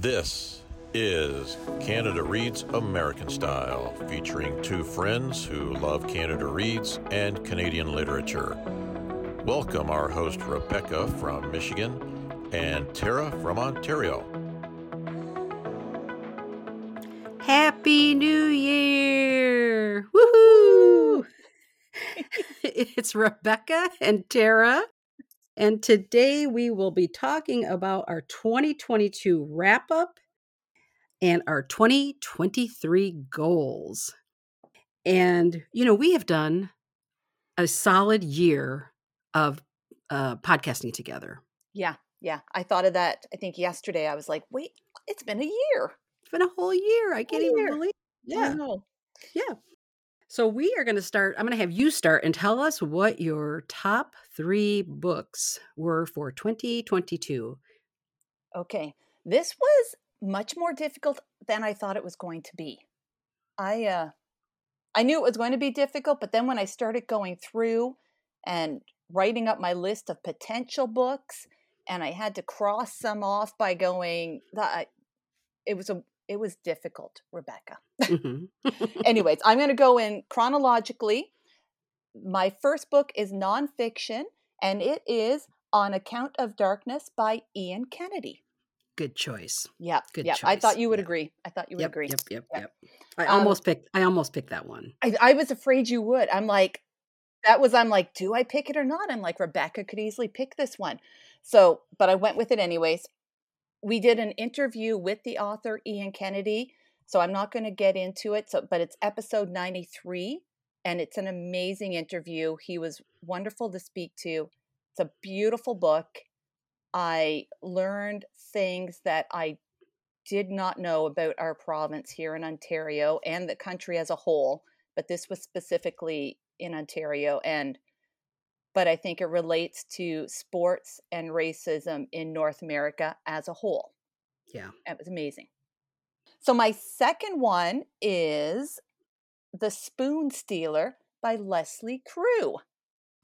This is Canada Reads American Style, featuring two friends who love Canada Reads and Canadian literature. Welcome our host Rebecca from Michigan and Tara from Ontario. Happy New Year! Woohoo! it's Rebecca and Tara, and today we will be talking about our 2022 wrap up and our 2023 goals. And, you know, we have done a solid year of uh, podcasting together. Yeah, yeah. I thought of that, I think yesterday. I was like, wait, it's been a year. It's been a whole year. I can't even believe. Yeah. Yeah. So we are going to start. I'm going to have you start and tell us what your top three books were for 2022. Okay. This was much more difficult than I thought it was going to be. I uh I knew it was going to be difficult, but then when I started going through and writing up my list of potential books and I had to cross some off by going that it was a it was difficult, Rebecca. Mhm. Anyways, I'm going to go in chronologically. My first book is nonfiction, and it is On Account of Darkness by Ian Kennedy. Good choice. Yeah, Good yeah. I thought you would yeah. agree. I thought you would Yep, agree. yep, yep, yep. I Um, almost picked. I almost picked that one. I, I was afraid you would. I'm like, that was. I'm like, do I pick it or not? I'm like, Rebecca could easily pick this one. So, but I went with it anyways. We did an interview with the author Ian Kennedy, so I'm not going to get into it. So, but it's episode 93, and it's an amazing interview. He was wonderful to speak to. It's a beautiful book. I learned things that I did not know about our province here in Ontario and the country as a whole, but this was specifically in Ontario and but I think it relates to sports and racism in North America as a whole. Yeah. It was amazing. So my second one is The Spoon Stealer by Lesley Crewe.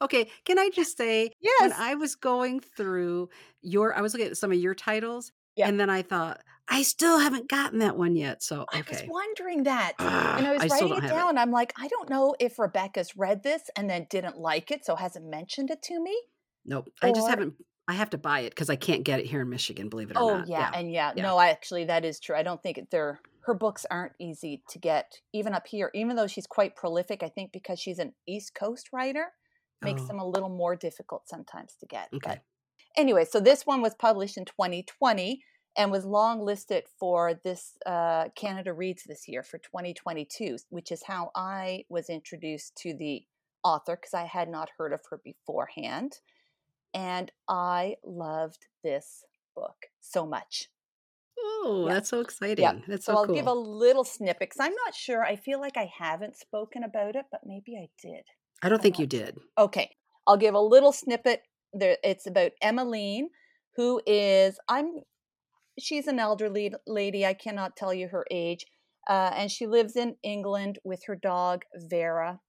Okay. Can I just say, Yes. when I was going through your, I was looking at some of your titles, Yeah. and then I thought I still haven't gotten that one yet. So I was wondering that. Ah, and I was I writing it have it. down. I'm like, I don't know if Rebecca's read this and then didn't like it, so hasn't mentioned it to me. Nope. I just haven't. I have to buy it because I can't get it here in Michigan. Believe it or Oh not. yeah, and yeah, yeah. no, I actually that is true. I don't think they're her books aren't easy to get even up here. Even though she's quite prolific, I think because she's an East Coast writer, makes Oh. them a little more difficult sometimes to get. Okay. But anyway, so this one was published in 2020 and was long listed for this uh, Canada Reads this year for 2022, which is how I was introduced to the author because I had not heard of her beforehand. And I loved this book so much. Oh, Yeah. that's so exciting. That's so, So, I'll cool. give a little snippet because I'm not sure. I feel like I haven't spoken about it, but maybe I did. I don't I'm think you sure. did. Okay, I'll give a little snippet. There, it's about Emmeline, who is I'm. She's an elderly lady. I cannot tell you her age, uh, and she lives in England with her dog Vera.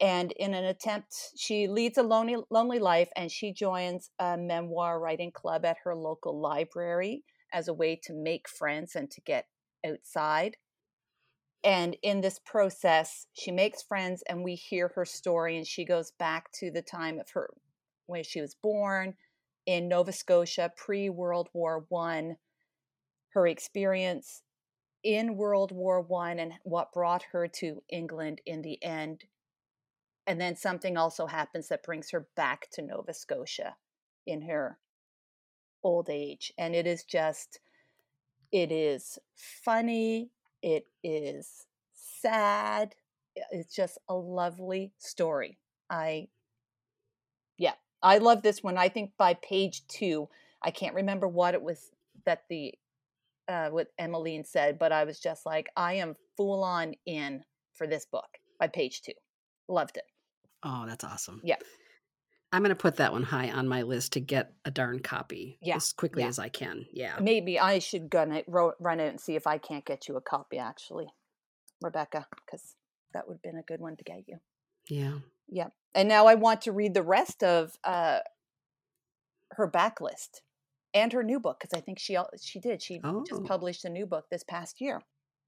And in an attempt, she leads a lonely, lonely life, and she joins a memoir writing club at her local library as a way to make friends and to get outside. And in this process, she makes friends, and we hear her story. And she goes back to the time of her when she was born in Nova Scotia, pre World War One. Her experience in World War One and what brought her to England in the end. And then something also happens that brings her back to Nova Scotia in her old age. And it is just, it is funny. It is sad. It's just a lovely story. I, yeah, I love this one. I think by page two, I can't remember what it was that the, uh, what Emmeline said, but I was just like, I am full on in for this book by page two. Loved it. Oh, that's awesome. Yeah. I'm going to put that one high on my list to get a darn copy Yeah, as quickly yeah. as I can. Yeah. Maybe I should gonna ro- run out and see if I can't get you a copy, actually, Rebecca, because that would have been a good one to get you. Yeah. Yeah. And now I want to read the rest of uh, her backlist. And her new book because I think she she did. She Oh. just published a new book this past year.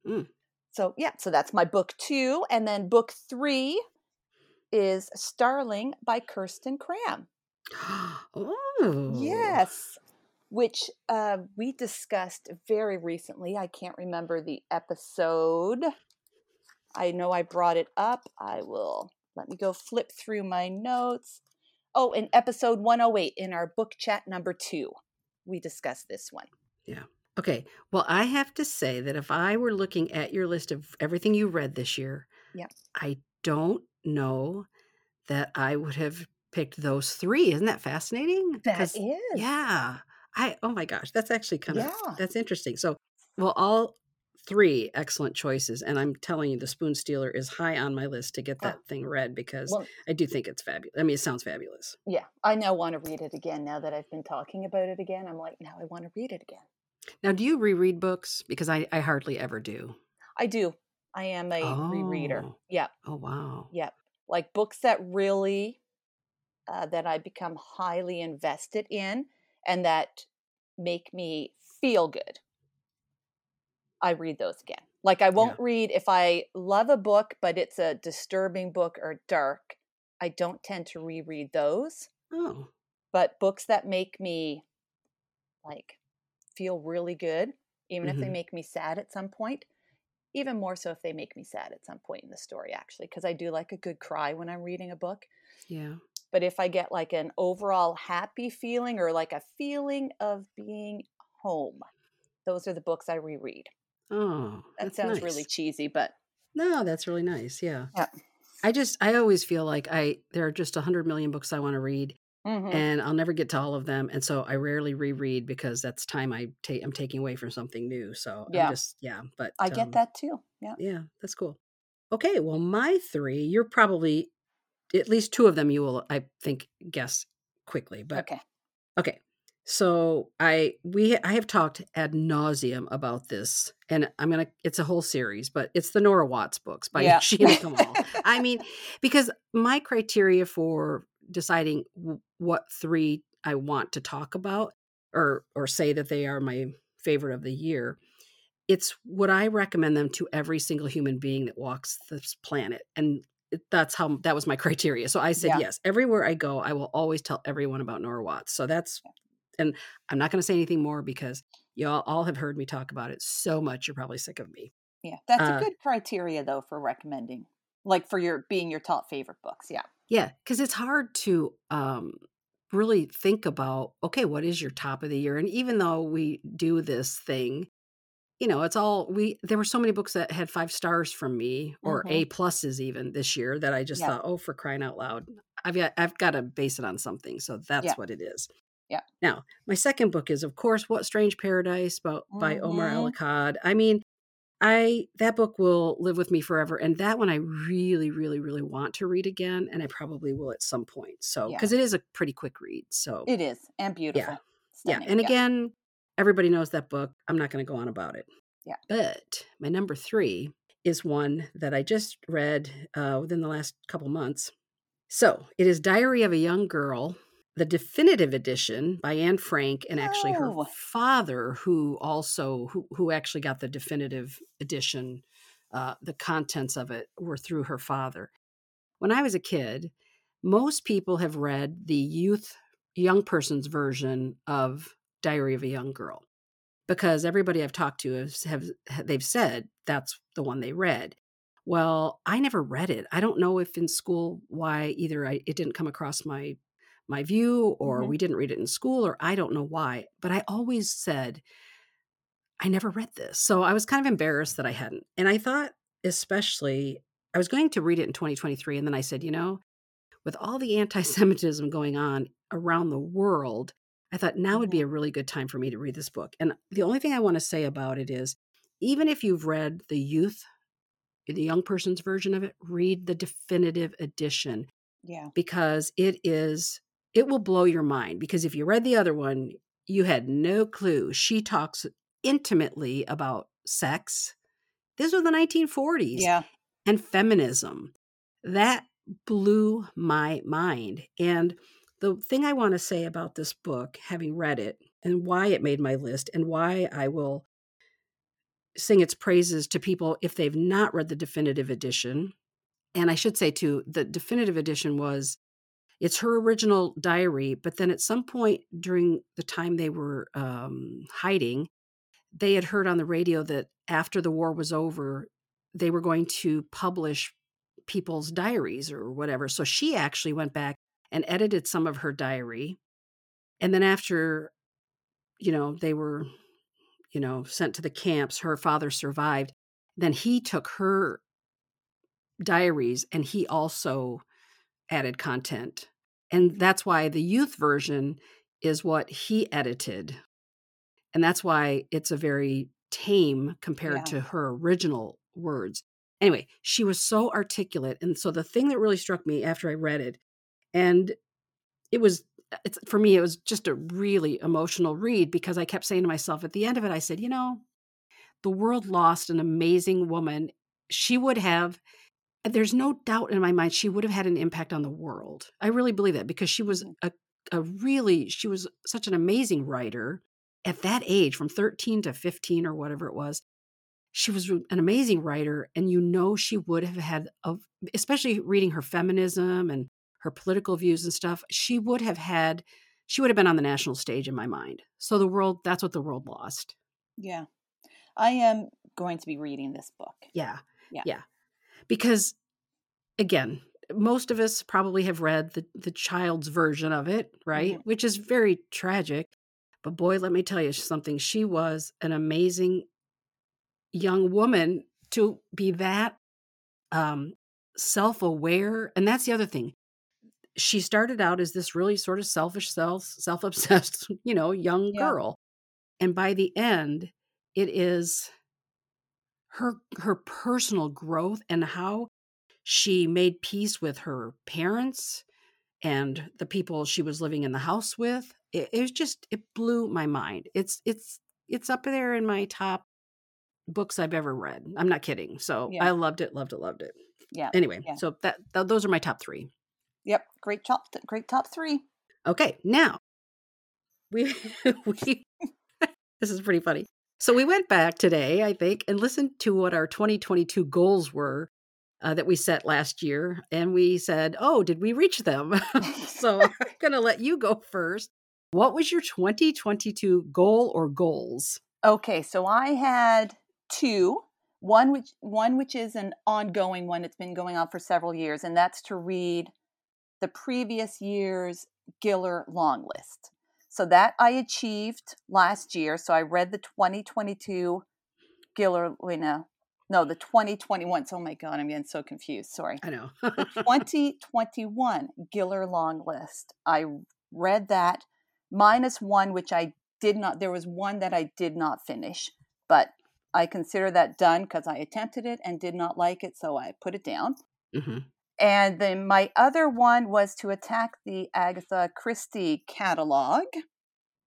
Mm. So yeah, so that's my book two, and then book three is Starling by Kirsten Cram. oh. Yes, which uh, we discussed very recently. I can't remember the episode. I know I brought it up. I will let me go flip through my notes. Oh, in episode 108 in our book chat number two, we discussed this one. Yeah. Okay. Well, I have to say that if I were looking at your list of everything you read this year, Yeah. I don't know that I would have picked those three. Isn't that fascinating? That is. Yeah. I oh my gosh, that's actually kind of Yeah. that's interesting. So, well, all three excellent choices, and I'm telling you, the Spoon Stealer is high on my list to get Oh. that thing read because Well, I do think it's fabulous. I mean, it sounds fabulous. yeah, I now want to read it again. Now that I've been talking about it again, I'm like, now I want to read it again. Now, do you reread books? Because I I hardly ever do. I do. I am a rereader. Oh. Yeah. Oh wow. Yep. Like books that really uh, that I become highly invested in and that make me feel good. I read those again. Like I won't read if I love a book but it's a disturbing book or dark, I don't tend to reread those. Oh. But books that make me like feel really good, even if they Mhm. make me sad at some point, even more so if they make me sad at some point in the story actually because I do like a good cry when I'm reading a book. Yeah. But if I get like an overall happy feeling or like a feeling of being home, those are the books I reread. Oh. That sounds really cheesy, but No, that's really nice. Yeah. Yeah. I just I always feel like I there are just a hundred million books I want to read, Mhm. and I'll never get to all of them, and so I rarely reread because that's time I take I'm taking away from something new. So Yeah. I'm just yeah, but I get um, that too. Yeah. Yeah, that's cool. Okay, well, my three, you're probably at least two of them you will I think guess quickly, but Okay. Okay. So I we I have talked ad nauseum about this, and I'm gonna. It's a whole series, but it's the Nora Watts books by Yeah. Sheena Kamal. I mean, because my criteria for deciding w- what three I want to talk about, or or say that they are my favorite of the year, it's would I recommend them to every single human being that walks this planet, and that's how that was my criteria. So I said Yeah. yes. Everywhere I go, I will always tell everyone about Nora Watts. So that's and I'm not going to say anything more because you all, have heard me talk about it so much. You're probably sick of me. Yeah. That's Uh, a good criteria though for recommending. Like for your being your top favorite books. Yeah. Yeah, because it's hard to um, really think about. Okay, what is your top of the year? And even though we do this thing, you know, it's all we. There were so many books that had five stars from me or Mhm. A pluses even this year that I just Yeah. thought, oh, for crying out loud, I've got I've got to base it on something. So that's Yeah. what it is. Yeah. Now, my second book is, of course, What Strange Paradise by, by Omar. El Akkad. I mean, I that book will live with me forever, and that one I really, really, really want to read again, and I probably will at some point. So, Yeah. because it is a pretty quick read. So, It is. And beautiful. yeah, Stunning. and again, everybody knows that book. I'm not going to go on about it. Yeah. But my number three is one that I just read uh, within the last couple months. So it is Diary of a Young Girl, the definitive edition by Anne Frank, and actually her Oh. father, who also who who actually got the definitive edition. Uh, the contents of it were through her father. When I was a kid, most people have read the youth young person's version of Diary of a Young Girl because everybody I've talked to has have they've said that's the one they read. Well, I never read it. I don't know if in school why either I, it didn't come across my my view or Mhm. we didn't read it in school or I don't know why, but I always said I never read this. So I was kind of embarrassed that I hadn't. And I thought especially I was going to read it in 2023 and then I said, you know, with all the anti-Semitism going on around the world, I thought now would be a really good time for me to read this book. And the only thing I want to say about it is even if you've read the youth, the young person's version of it, read the definitive edition Yeah. because it is it will blow your mind because if you read the other one, you had no clue. She talks intimately about sex. This was the 1940s Yeah. and feminism. That blew my mind. And the thing I want to say about this book, having read it, and why it made my list and why I will sing its praises to people if they've not read the definitive edition. And I should say too, the definitive edition was it's her original diary, but then at some point during the time they were um, hiding, they had heard on the radio that after the war was over, they were going to publish people's diaries or whatever. So she actually went back and edited some of her diary. And then after, you know, they were, you know, sent to the camps, her father survived. Then he took her diaries and he also added content. And that's why the youth version is what he edited. And that's why it's a very tame compared yeah. to her original words. Anyway, she was so articulate. And so the thing that really struck me after I read it, and it was it's for me it was just a really emotional read because I kept saying to myself at the end of it I said, you know, the world lost an amazing woman. She would have there's no doubt in my mind she would have had an impact on the world. I really believe that because she was mm. a a really she was such an amazing writer at that age from 13 to 15 or whatever it was. She was an amazing writer and you know she would have had a, especially reading her feminism and her political views and stuff she would have had she would have been on the national stage in my mind. So the world that's what the world lost. Yeah. I am going to be reading this book. Yeah. Yeah. Yeah because again most of us probably have read the the child's version of it right? Mm-hmm. which is very tragic. But boy let me tell you something. She was an amazing young woman to be that um, self-aware. And that's the other thing. She started out as this really sort of selfish self self-obsessed you know young yeah. girl. And by the end it is her her personal growth and how she made peace with her parents and the people she was living in the house with it, it was just it blew my mind it's it's it's up there in my top books I've ever read. I'm not kidding. So yeah. I loved it, loved it, loved it. Yeah. Anyway, yeah. so that, th- those are my top three. Yep, great top, great top three. Okay, now we we this is pretty funny. So we went back today, I think, and listened to what our 2022 goals were uh, that we set last year, and we said, "Oh, did we reach them?" so I'm going to let you go first. What was your 2022 goal or goals? Okay, so I had two. One which one which is an ongoing one. It's been going on for several years, and that's to read the previous year's Giller long list. So that I achieved last year. So I read the 2022 Giller, wait, no, no, the 2021. Oh my God, I'm getting so confused. Sorry. I know. the 2021 Giller long list. I read that minus one, which I did not, there was one that I did not finish, but I consider that done because I attempted it and did not like it, so I put it down. Mm-hmm. And then my other one was to attack the Agatha Christie catalog.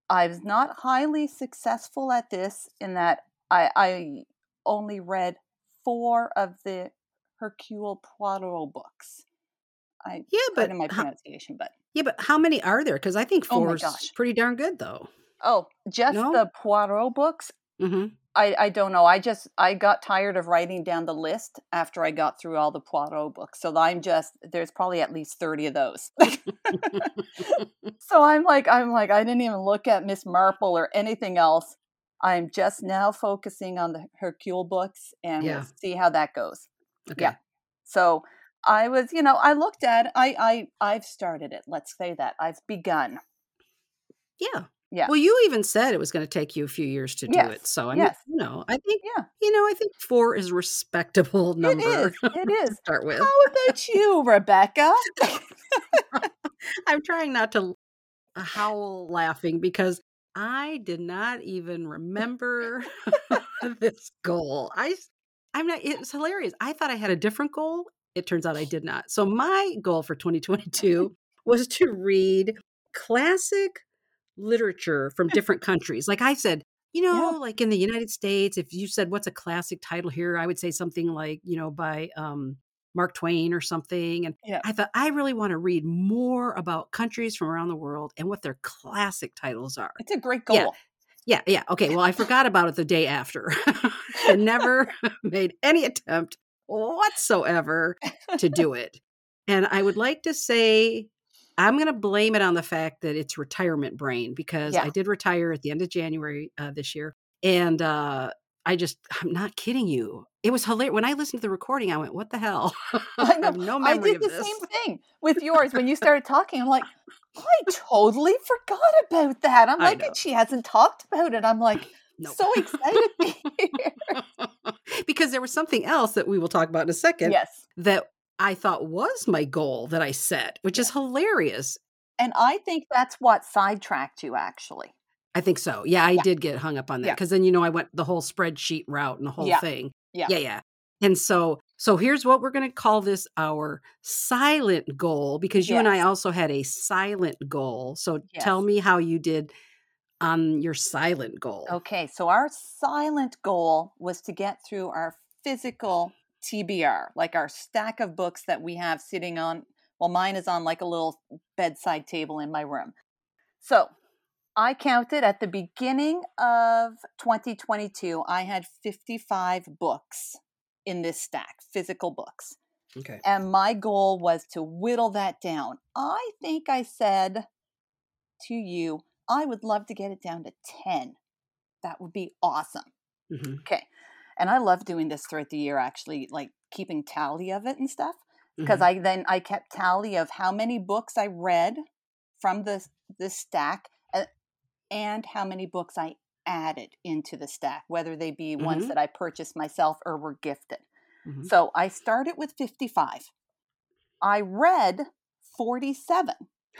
I was not highly successful at this in that I, I only read four of the Hercule Poirot books. I yeah, but in my pronunciation, how, but yeah, but how many are there? Because I think oh four oh is pretty darn good, though. Oh, just no? the Poirot books. Mm-hmm. I, I don't know. I just I got tired of writing down the list after I got through all the Poirot books. So I'm just there's probably at least 30 of those. so I'm like I'm like I didn't even look at Miss Marple or anything else. I'm just now focusing on the Hercule books and yeah. we'll see how that goes. Okay. Yeah. So I was, you know, I looked at I I I've started it. Let's say that. I've begun. Yeah. Yeah. Well, you even said it was going to take you a few years to do yes. it. So I mean, yes. you know, I think yeah, you know, I think four is a respectable number. It is. It is. start with. How about you, Rebecca? I'm trying not to howl laughing because I did not even remember this goal. I I'm not it's hilarious. I thought I had a different goal. It turns out I did not. So my goal for 2022 was to read classic literature from different countries. Like I said, you know, yeah. like in the United States, if you said what's a classic title here, I would say something like, you know, by um Mark Twain or something. And Yeah. I thought, I really want to read more about countries from around the world and what their classic titles are. It's a great goal. Yeah. Yeah, yeah. Okay. Well, I forgot about it the day after. I never made any attempt whatsoever to do it. And I would like to say I'm going to blame it on the fact that it's retirement brain because Yeah. I did retire at the end of January uh, this year. And uh, I just, I'm not kidding you. It was hilarious. When I listened to the recording, I went, what the hell? I know. have no memory I did the this. same thing with yours when you started talking. I'm like, I totally forgot about that. I'm like, she hasn't talked about it. I'm like, No. so excited to hear. because there was something else that we will talk about in a second yes. that I thought was my goal that I set, which is hilarious. And I think that's what sidetracked you, actually. I think so. Yeah, I Yeah. did get hung up on that Yeah. because then you know I went the whole spreadsheet route and the whole Yeah. thing. Yeah. yeah, yeah. And so, so here's what we're going to call this our silent goal because you and I also had a silent goal. So tell me how you did on your silent goal. Okay, so our silent goal was to get through our physical TBR, like our stack of books that we have sitting on. Well, mine is on like a little bedside table in my room. So I counted at the beginning of 2022, I had 55 books in this stack, physical books. Okay. And my goal was to whittle that down. I think I said to you, I would love to get it down to 10. That would be awesome. hmm Okay. And I love doing this throughout the year, actually, like keeping tally of it and stuff. Because Mm-hmm. I then I kept tally of how many books I read from the this stack uh, and how many books I added into the stack, whether they be ones Mhm. that I purchased myself or were gifted. Mhm. So I started with 55. I read 47.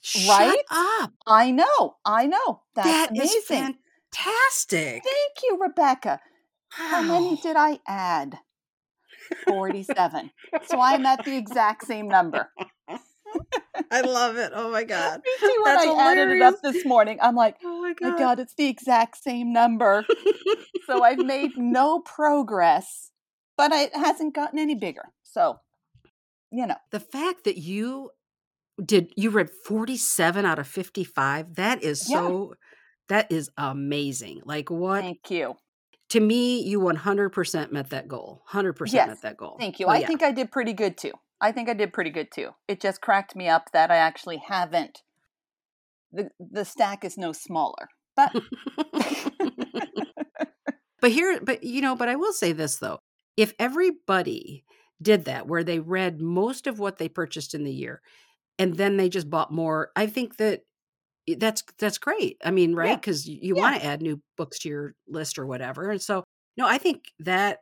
Shut right? up. I know. I know. That's That is amazing. fantastic. Thank you, Rebecca. How many did I add? 47. so I'm at the exact same number. I love it. Oh my God. Me too. When That's I added it up this morning, I'm like, Oh my my God. God, it's the exact same number. so I've made no progress, but it hasn't gotten any bigger. So, you know, the fact that you did you read 47 out of 55 that is Yeah. so that is amazing like what thank you. To me you 100% met that goal 100% Yes, met that goal Thank you. So, I yeah. think I did pretty good too. I think I did pretty good too. It just cracked me up that I actually haven't. The the stack is no smaller, but but here but you know but i will say this though if everybody did that where they read most of what they purchased in the year and then they just bought more i think that that's that's great i mean right Yeah. because you Yeah. want to add new books to your list or whatever and so no i think that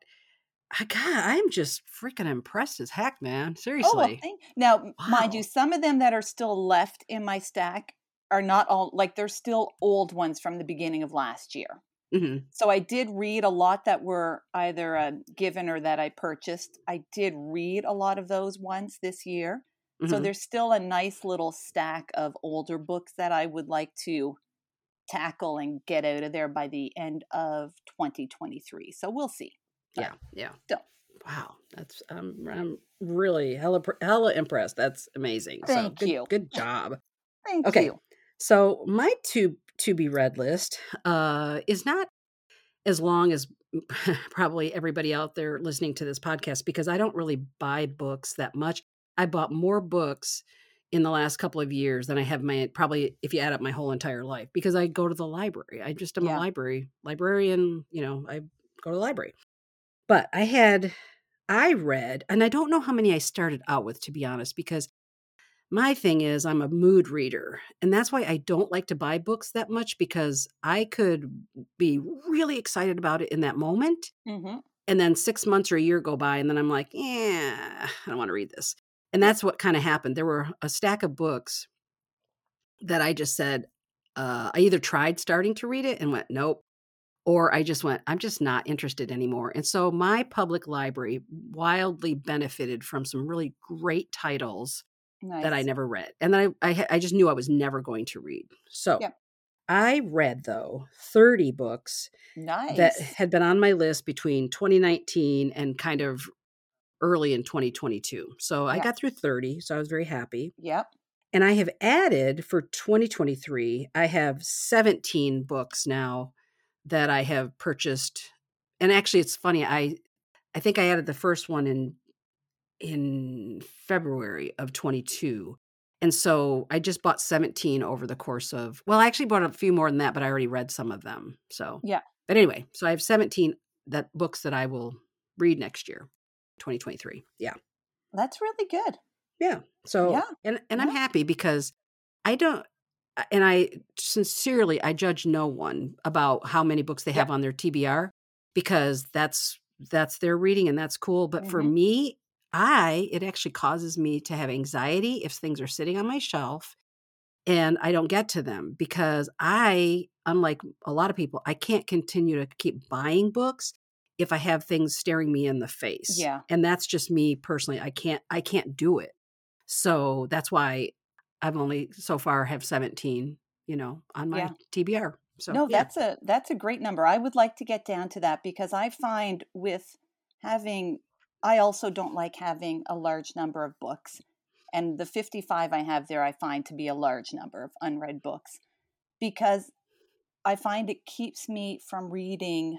I- god i'm just freaking impressed as heck man oh, well, seriously thank, now m- mind you, some of them that are still left in my stack are not all like they're still old ones from the beginning of last year. hmm So I did read a lot that were either uh, given or that I purchased. I did read a lot of those ones this year. So Mhm. there's still a nice little stack of older books that I would like to tackle and get out of there by the end of 2023. So we'll see. yeah yeah still. wow that's i'm i'm really hella hella impressed that's amazing so Thank good, you. good job Thank Okay. you. So my to to be read list uh, is not as long as probably everybody out there listening to this podcast because I don't really buy books that much. I bought more books in the last couple of years than I have my probably if you add up my whole entire life because I go to the library. I just am Yeah. a library librarian. You know, I go to the library. But I had I read, and I don't know how many I started out with to be honest because my thing is I'm a mood reader, and that's why I don't like to buy books that much because I could be really excited about it in that moment, hmm and then six months or a year go by, and then I'm like, yeah, I don't want to read this. And that's what kind of happened. There were a stack of books that I just said, uh, I either tried starting to read it and went, nope, or I just went, I'm just not interested anymore. And so my public library wildly benefited from some really great titles Nice. that I never read, and then I, I I just knew I was never going to read. So Yep. I read though thirty books nice. that had been on my list between 2019 and kind of early in 2022. So I got through 30, so I was very happy. Yep. And I have added for 2023, I have 17 books now that I have purchased. And actually it's funny, I I think I added the first one in in February of 22. And so I just bought 17 over the course of well, I actually bought a few more than that, but I already read some of them. So Yeah. But anyway, so I have 17 that books that I will read next year, 2023. Yeah. That's really good. Yeah. So Yeah, and and I'm happy because I don't and I sincerely I judge no one about how many books they Yeah. have on their TBR because that's that's their reading and that's cool, but for Mhm. me, I it actually causes me to have anxiety if things are sitting on my shelf and I don't get to them because I unlike a lot of people, I can't continue to keep buying books if I have things staring me in the face. Yeah. And that's just me personally. I can't I can't do it. So that's why I've only so far have 17, you know, on my Yeah. TBR. So no, yeah. that's a that's a great number. I would like to get down to that because I find with having I also don't like having a large number of books. And the 55 I have there I find to be a large number of unread books because I find it keeps me from reading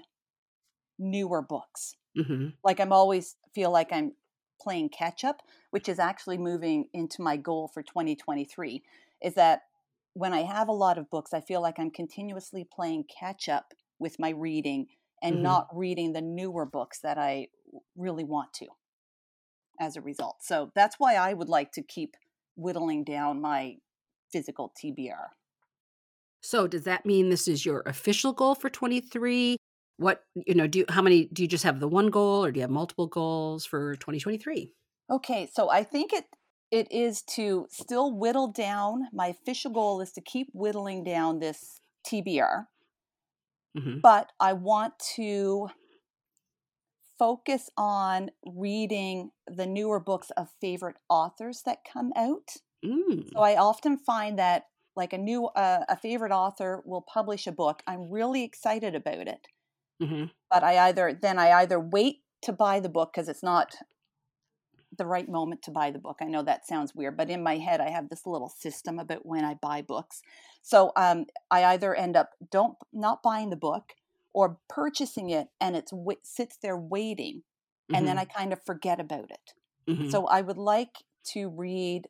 newer books. hmm Like I'm always feel like I'm playing catch up, which is actually moving into my goal for 2023 is that when I have a lot of books, I feel like I'm continuously playing catch up with my reading and Mhm. not reading the newer books that I really want to as a result. So that's why I would like to keep whittling down my physical TBR. So does that mean this is your official goal for 23? What, you know, do you how many do you just have the one goal or do you have multiple goals for 2023? Okay, so I think it it is to still whittle down. My official goal is to keep whittling down this TBR, Mhm. but I want to focus on reading the newer books of favorite authors that come out. Mm. So I often find that like a new uh, a favorite author will publish a book, I'm really excited about it. Mhm. But I either then I either wait to buy the book because it's not the right moment to buy the book. I know that sounds weird, but in my head I have this little system about when I buy books. So um, I either end up don't not buying the book or purchasing it and it's wa- sits there waiting, and then Mhm. I kind of forget about it. Mhm. So I would like to read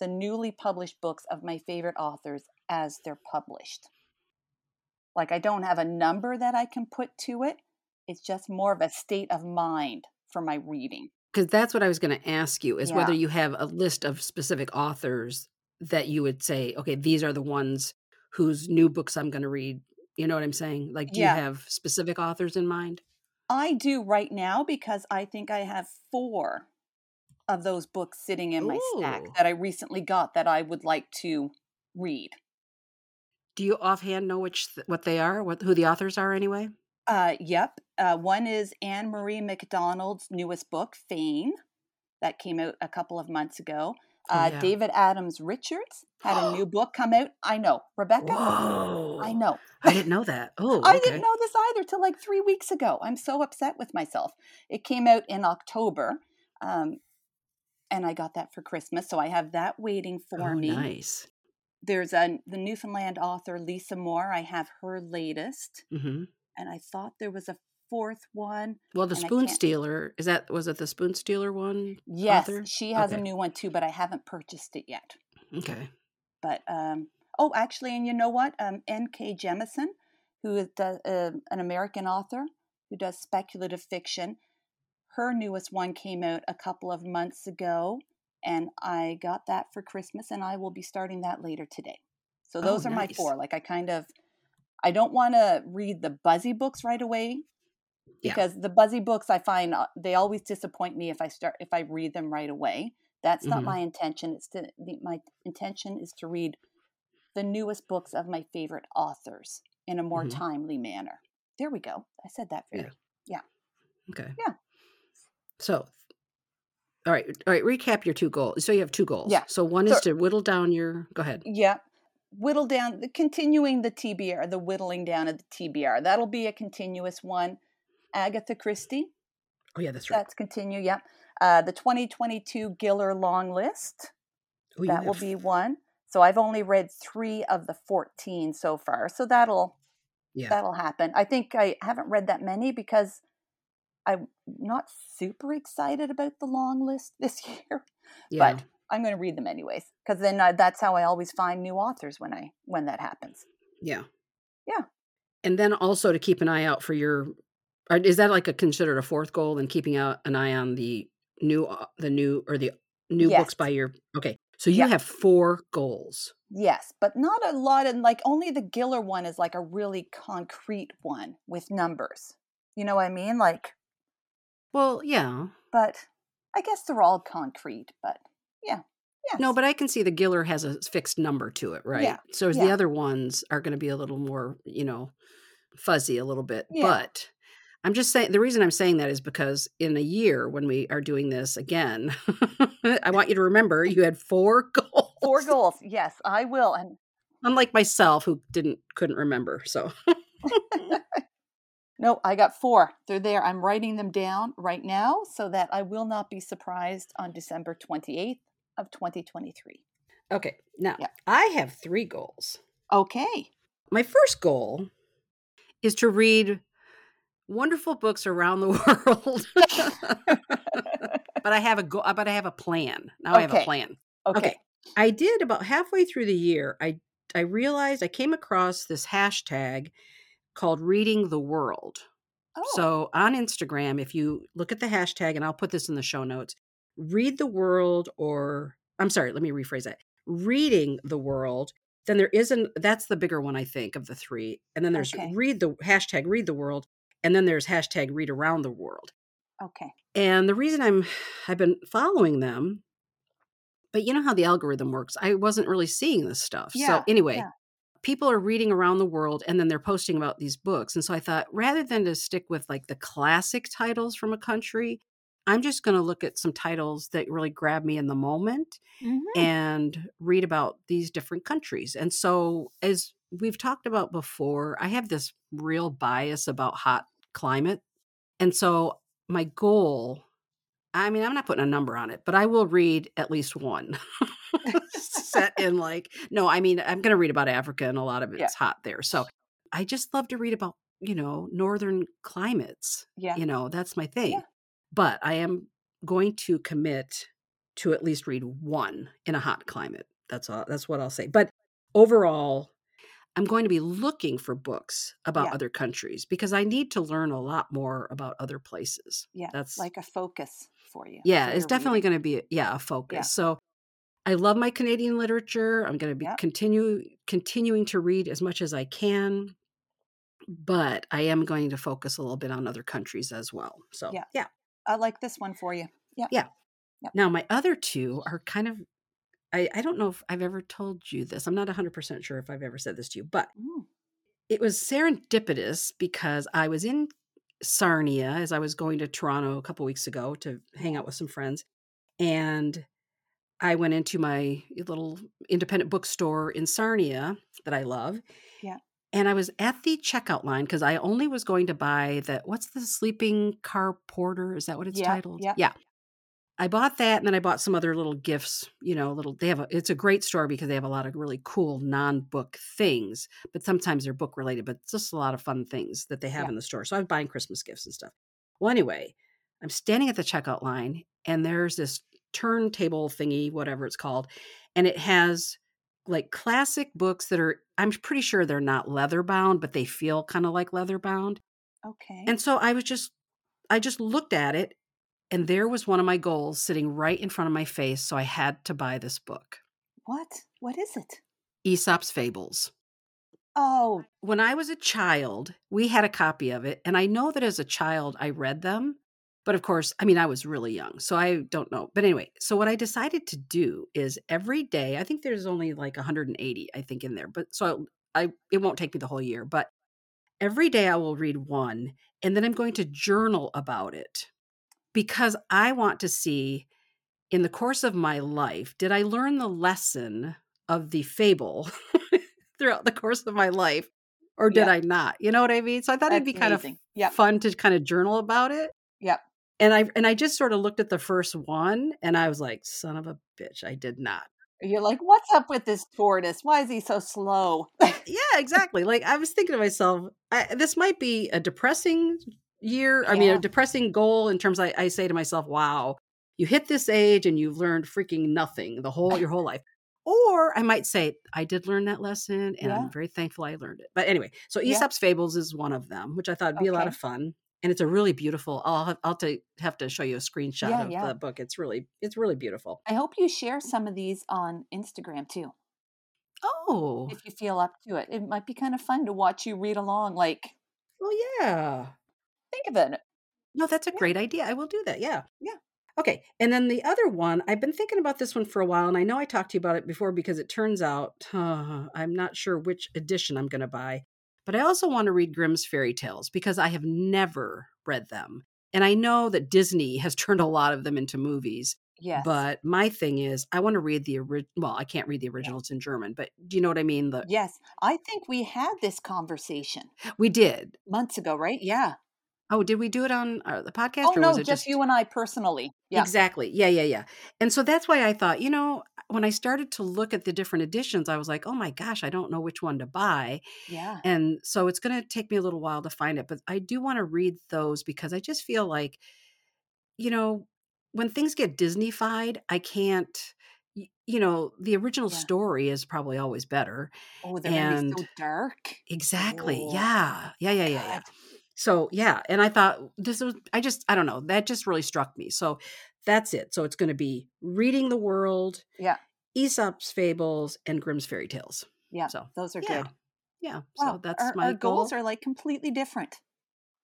the newly published books of my favorite authors as they're published. Like I don't have a number that I can put to it. It's just more of a state of mind for my reading. Because that's what I was going to ask you is whether you have a list of specific authors that you would say, okay, these are the ones whose new books I'm going to read. You know what I'm saying? Like, do Yeah. you have specific authors in mind? I do right now because I think I have four of those books sitting in my stack that I recently got that I would like to read. Do you offhand know which what they are? What who the authors are anyway? Uh, yep. Uh, one is Ann-Marie MacDonald's newest book, Fayne, that came out a couple of months ago. Oh, Uh, yeah. David Adams Richards had a new book come out. I know, Rebecca. Whoa! I know. I didn't know that. Oh, I okay. didn't know this either till like three weeks ago. I'm so upset with myself. It came out in October, um, and I got that for Christmas, so I have that waiting for oh, me. nice. There's a the Newfoundland author Lisa Moore. I have her latest, hmm and I thought there was a fourth one. Well, the Spoon Stealer is that was it the Spoon Stealer one? Yes, author? she has Okay. a new one too, but I haven't purchased it yet. Okay. But um, oh, actually, and you know what? Um, N.K. Jemisin, who is does, uh, an American author who does speculative fiction, her newest one came out a couple of months ago, and I got that for Christmas, and I will be starting that later today. So Oh, those are my four. Like I kind of, I don't want to read the buzzy books right away Yeah. because the buzzy books I find uh, they always disappoint me if I start if I read them right away. That's not Mhm. my intention. It's to the, my intention is to read the newest books of my favorite authors in a more Mhm. timely manner. There we go. I said that very. Yeah. yeah. Okay. Yeah. So, all right, all right. Recap your two goals. So you have two goals. Yeah. So one So- is to whittle down your. Go ahead. Yeah. Whittle down, the continuing the TBR, the whittling down of the TBR. That'll be a continuous one. Agatha Christie. Oh yeah, that's right. That's continue. Yep. Uh, the 2022 Giller long list. Oh, you that will be one. So I've only read three of the 14 so far. So that'll yeah. that'll happen. I think I haven't read that many because I'm not super excited about the long list this year. yeah. But I'm going to read them anyways because then uh, that's how I always find new authors when I when that happens. Yeah. Yeah. And then also to keep an eye out for your is that like a considered a fourth goal and keeping out an eye on the new the new or the new Yes. books by your Okay. So you Yeah. have four goals. Yes, but not a lot. And like only the Giller one is like a really concrete one with numbers. You know what I mean? Like, Well, yeah. but I guess they're all concrete. But yeah, yes. No, but I can see the Giller has a fixed number to it, right? Yeah, So yeah. the other ones are going to be a little more, you know, fuzzy a little bit. Yeah. But I'm just saying the reason I'm saying that is because in a year when we are doing this again, I want you to remember you had four goals. four goals. Yes, I will. And Unlike myself who didn't couldn't remember. So no, I got four. They're there. I'm writing them down right now so that I will not be surprised on December 28th of 2023. Okay. Now Yeah. I have three goals. Okay. My first goal is to read wonderful books around the world. but I have a go but I have a plan. Now I have a plan. Okay. Okay. I did about halfway through the year, I I realized I came across this hashtag called reading the world. Oh, So on Instagram, if you look at the hashtag, and I'll put this in the show notes, read the world, or I'm sorry, let me rephrase that. Reading the world. Then there isn't that's the bigger one, I think, of the three. And then there's Okay. read the hashtag read the world, and then there's hashtag read around the world. okay. And the reason I'm I've been following them, but you know how the algorithm works. I wasn't really seeing this stuff. Yeah, so anyway, yeah. People are reading around the world and then they're posting about these books. And so I thought rather than to stick with like the classic titles from a country, I'm just going to look at some titles that really grab me in the moment Mhm. and read about these different countries. And so, as we've talked about before, I have this real bias about hot climate. And so, my goal I mean, I'm not putting a number on it, but I will read at least one set in like, no, I mean, I'm going to read about Africa and a lot of it's Yeah. hot there. So, I just love to read about, you know, northern climates. Yeah. You know, that's my thing. Yeah. But I am going to commit to at least read one in a hot climate. That's all that's what I'll say. But overall, I'm going to be looking for books about Yeah. other countries because I need to learn a lot more about other places. Yeah. That's like a focus for you. yeah, for it's definitely going to be yeah, a focus. So I love my Canadian literature. I'm going to be Yep. continue continuing to read as much as I can, but I am going to focus a little bit on other countries as well. So Yeah. yeah. I like this one for you. Yeah. Yeah. Yep. Now my other two are kind of I, I don't know if I've ever told you this. I'm not 100% sure if I've ever said this to you, but it was serendipitous because I was in Sarnia as I was going to Toronto a couple weeks ago to hang out with some friends. And I went into my little independent bookstore in Sarnia that I love. Yeah. And I was at the checkout line because I only was going to buy the what's the sleeping car porter? Is that what it's Yeah, titled? yeah. Yeah. I bought that and then I bought some other little gifts, you know, little they have a it's a great store because they have a lot of really cool non-book things, but sometimes they're book related, but it's just a lot of fun things that they have Yeah. in the store. So I'm buying Christmas gifts and stuff. Well, anyway, I'm standing at the checkout line and there's this turntable thingy, whatever it's called, and it has like classic books that are I'm pretty sure they're not leather bound, but they feel kind of like leather bound. Okay. And so I was just, I just looked at it, and there was one of my goals sitting right in front of my face. So I had to buy this book, what? What is it? Aesop's Fables. Oh, When I was a child, we had a copy of it. And I know that as a child, I read them. But of course, I mean, I was really young. So I don't know. But anyway, so what I decided to do is every day, I think there's only like 180, I think, in there. But so I, it won't take me the whole year. But every day I will read one. And then I'm going to journal about it because I want to see in the course of my life, did I learn the lesson of the fable throughout the course of my life or did Yeah. I not? You know what I mean? So I thought it'd be That's kind amazing. of Yep. fun to kind of journal about it. Yep. and I and I just sort of looked at the first one and I was like, son of a bitch, I did not. You're like, what's up with this tortoise? Why is he so slow? yeah, exactly. Like I was thinking to myself, I, this might be a depressing year. I mean, a depressing goal in terms. I, I say to myself, wow, you hit this age and you've learned freaking nothing the whole your whole life. Or I might say, I did learn that lesson, and Yeah. I'm very thankful I learned it. But anyway, so Yeah. Aesop's Fables is one of them, which I thought would be a lot of fun, and it's a really beautiful. I'll have, I'll ta- have to show you a screenshot Yeah, of yeah. the book. It's really it's really beautiful. I hope you share some of these on Instagram too, Oh, if you feel up to it. It might be kind of fun to watch you read along. Like, well, yeah. Think of it. No, that's a Yeah. great idea. I will do that. Yeah. Yeah. Okay. And then the other one, I've been thinking about this one for a while, and I know I talked to you about it before because it turns out uh, I'm not sure which edition I'm going to buy. But I also want to read Grimm's fairy tales because I have never read them. And I know that Disney has turned a lot of them into movies. Yes. But my thing is, I want to read the original. Well, I can't read the original, it's in German, but do you know what I mean? The yes, I think we had this conversation We did. months ago, right? Yeah. Oh, did we do it on the podcast? Oh or no, was it just, you and I personally. Yeah. Exactly. Yeah, yeah, yeah. And so that's why I thought, you know, when I started to look at the different editions, I was like, oh my gosh, I don't know which one to buy. Yeah. And so it's going to take me a little while to find it, but I do want to read those because I just feel like, you know, when things get Disneyfied, I can't, you know, the original Yeah. story is probably always better. Oh, they're be so And- dark. Exactly. Oh, Yeah. Yeah, yeah, yeah, yeah. So yeah, and I thought this was I just I don't know, that just really struck me. So that's it. So it's going to be reading the world, Yeah. Aesop's fables and Grimm's fairy tales. Yeah. So Those are yeah. good. Yeah. Wow. So that's our, my our goal. goals are like completely different.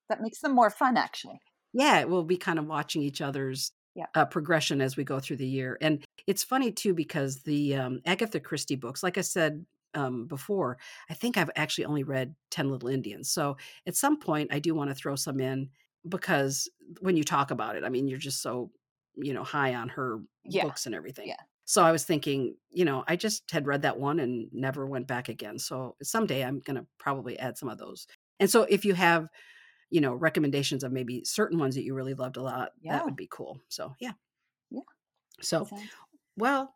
That makes them more fun, actually. yeah, we'll be kind of watching each other's Yeah. uh, progression as we go through the year. And it's funny too because the um, Agatha Christie books, like I said um, before, I think I've actually only read Ten Little Indians. So at some point, I do want to throw some in because when you talk about it, I mean, you're just so you know high on her Yeah. books and everything. Yeah. So I was thinking, you know, I just had read that one and never went back again. So someday I'm going to probably add some of those. And so if you have, you know, recommendations of maybe certain ones that you really loved a lot, Yeah. that would be cool. So yeah. Yeah. So well,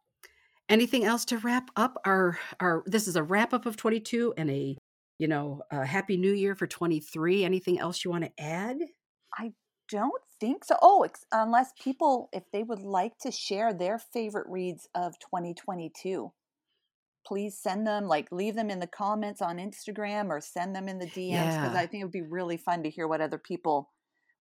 anything else to wrap up our our this is a wrap up of 22 and a you know, a happy new year for 23. Anything else you want to add? I don't think so. Oh, ex- unless people, if they would like to share their favorite reads of 2022, please send them, like leave them in the comments on Instagram or send them in the DMs because Yeah. I think it would be really fun to hear what other people,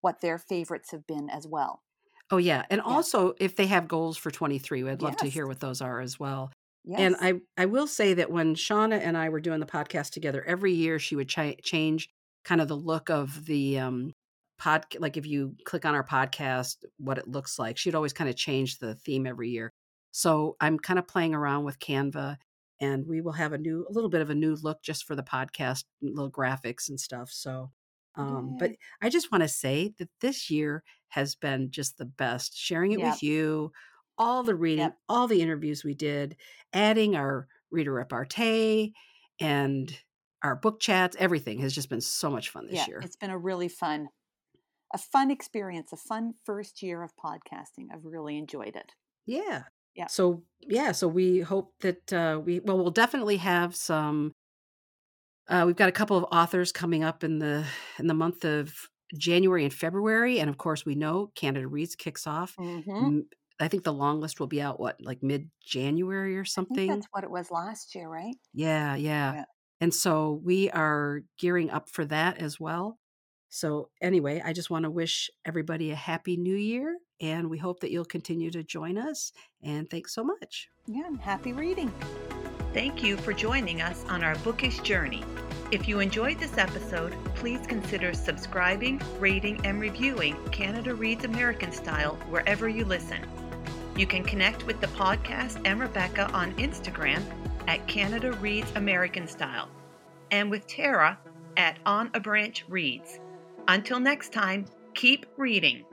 what their favorites have been as well. Oh yeah, and Yeah. also if they have goals for 23, we'd love to hear what those are as well. Yes. And I I will say that when Shauna and I were doing the podcast together, every year she would cha- change kind of the look of the um pod like if you click on our podcast what it looks like. She'd always kind of change the theme every year. So I'm kind of playing around with Canva and we will have a new a little bit of a new look just for the podcast, little graphics and stuff. So um but I just want to say that this year has been just the best sharing it Yep. with you all the reading, Yep. all the interviews we did, adding our reader repartee and our book chats, everything has just been so much fun this yeah, year. it's been a really fun, a fun experience, a fun first year of podcasting. I've really enjoyed it. Yeah. Yeah. So yeah, so we hope that uh we well we'll definitely have some uh we've got a couple of authors coming up in the in the month of January and February and of course we know Canada Reads kicks off. Mm-hmm. I think the long list will be out what like mid January or something. that's what it was last year, right? Yeah, yeah. Yeah. And so we are gearing up for that as well. So, anyway, I just want to wish everybody a happy new year and we hope that you'll continue to join us. And thanks so much. Yeah, and happy reading. Thank you for joining us on our bookish journey. If you enjoyed this episode, please consider subscribing, rating, and reviewing Canada Reads American Style wherever you listen. You can connect with the podcast and Rebecca on Instagram at Canada Reads American Style and with Tara at On a Branch Reads. Until next time, keep reading.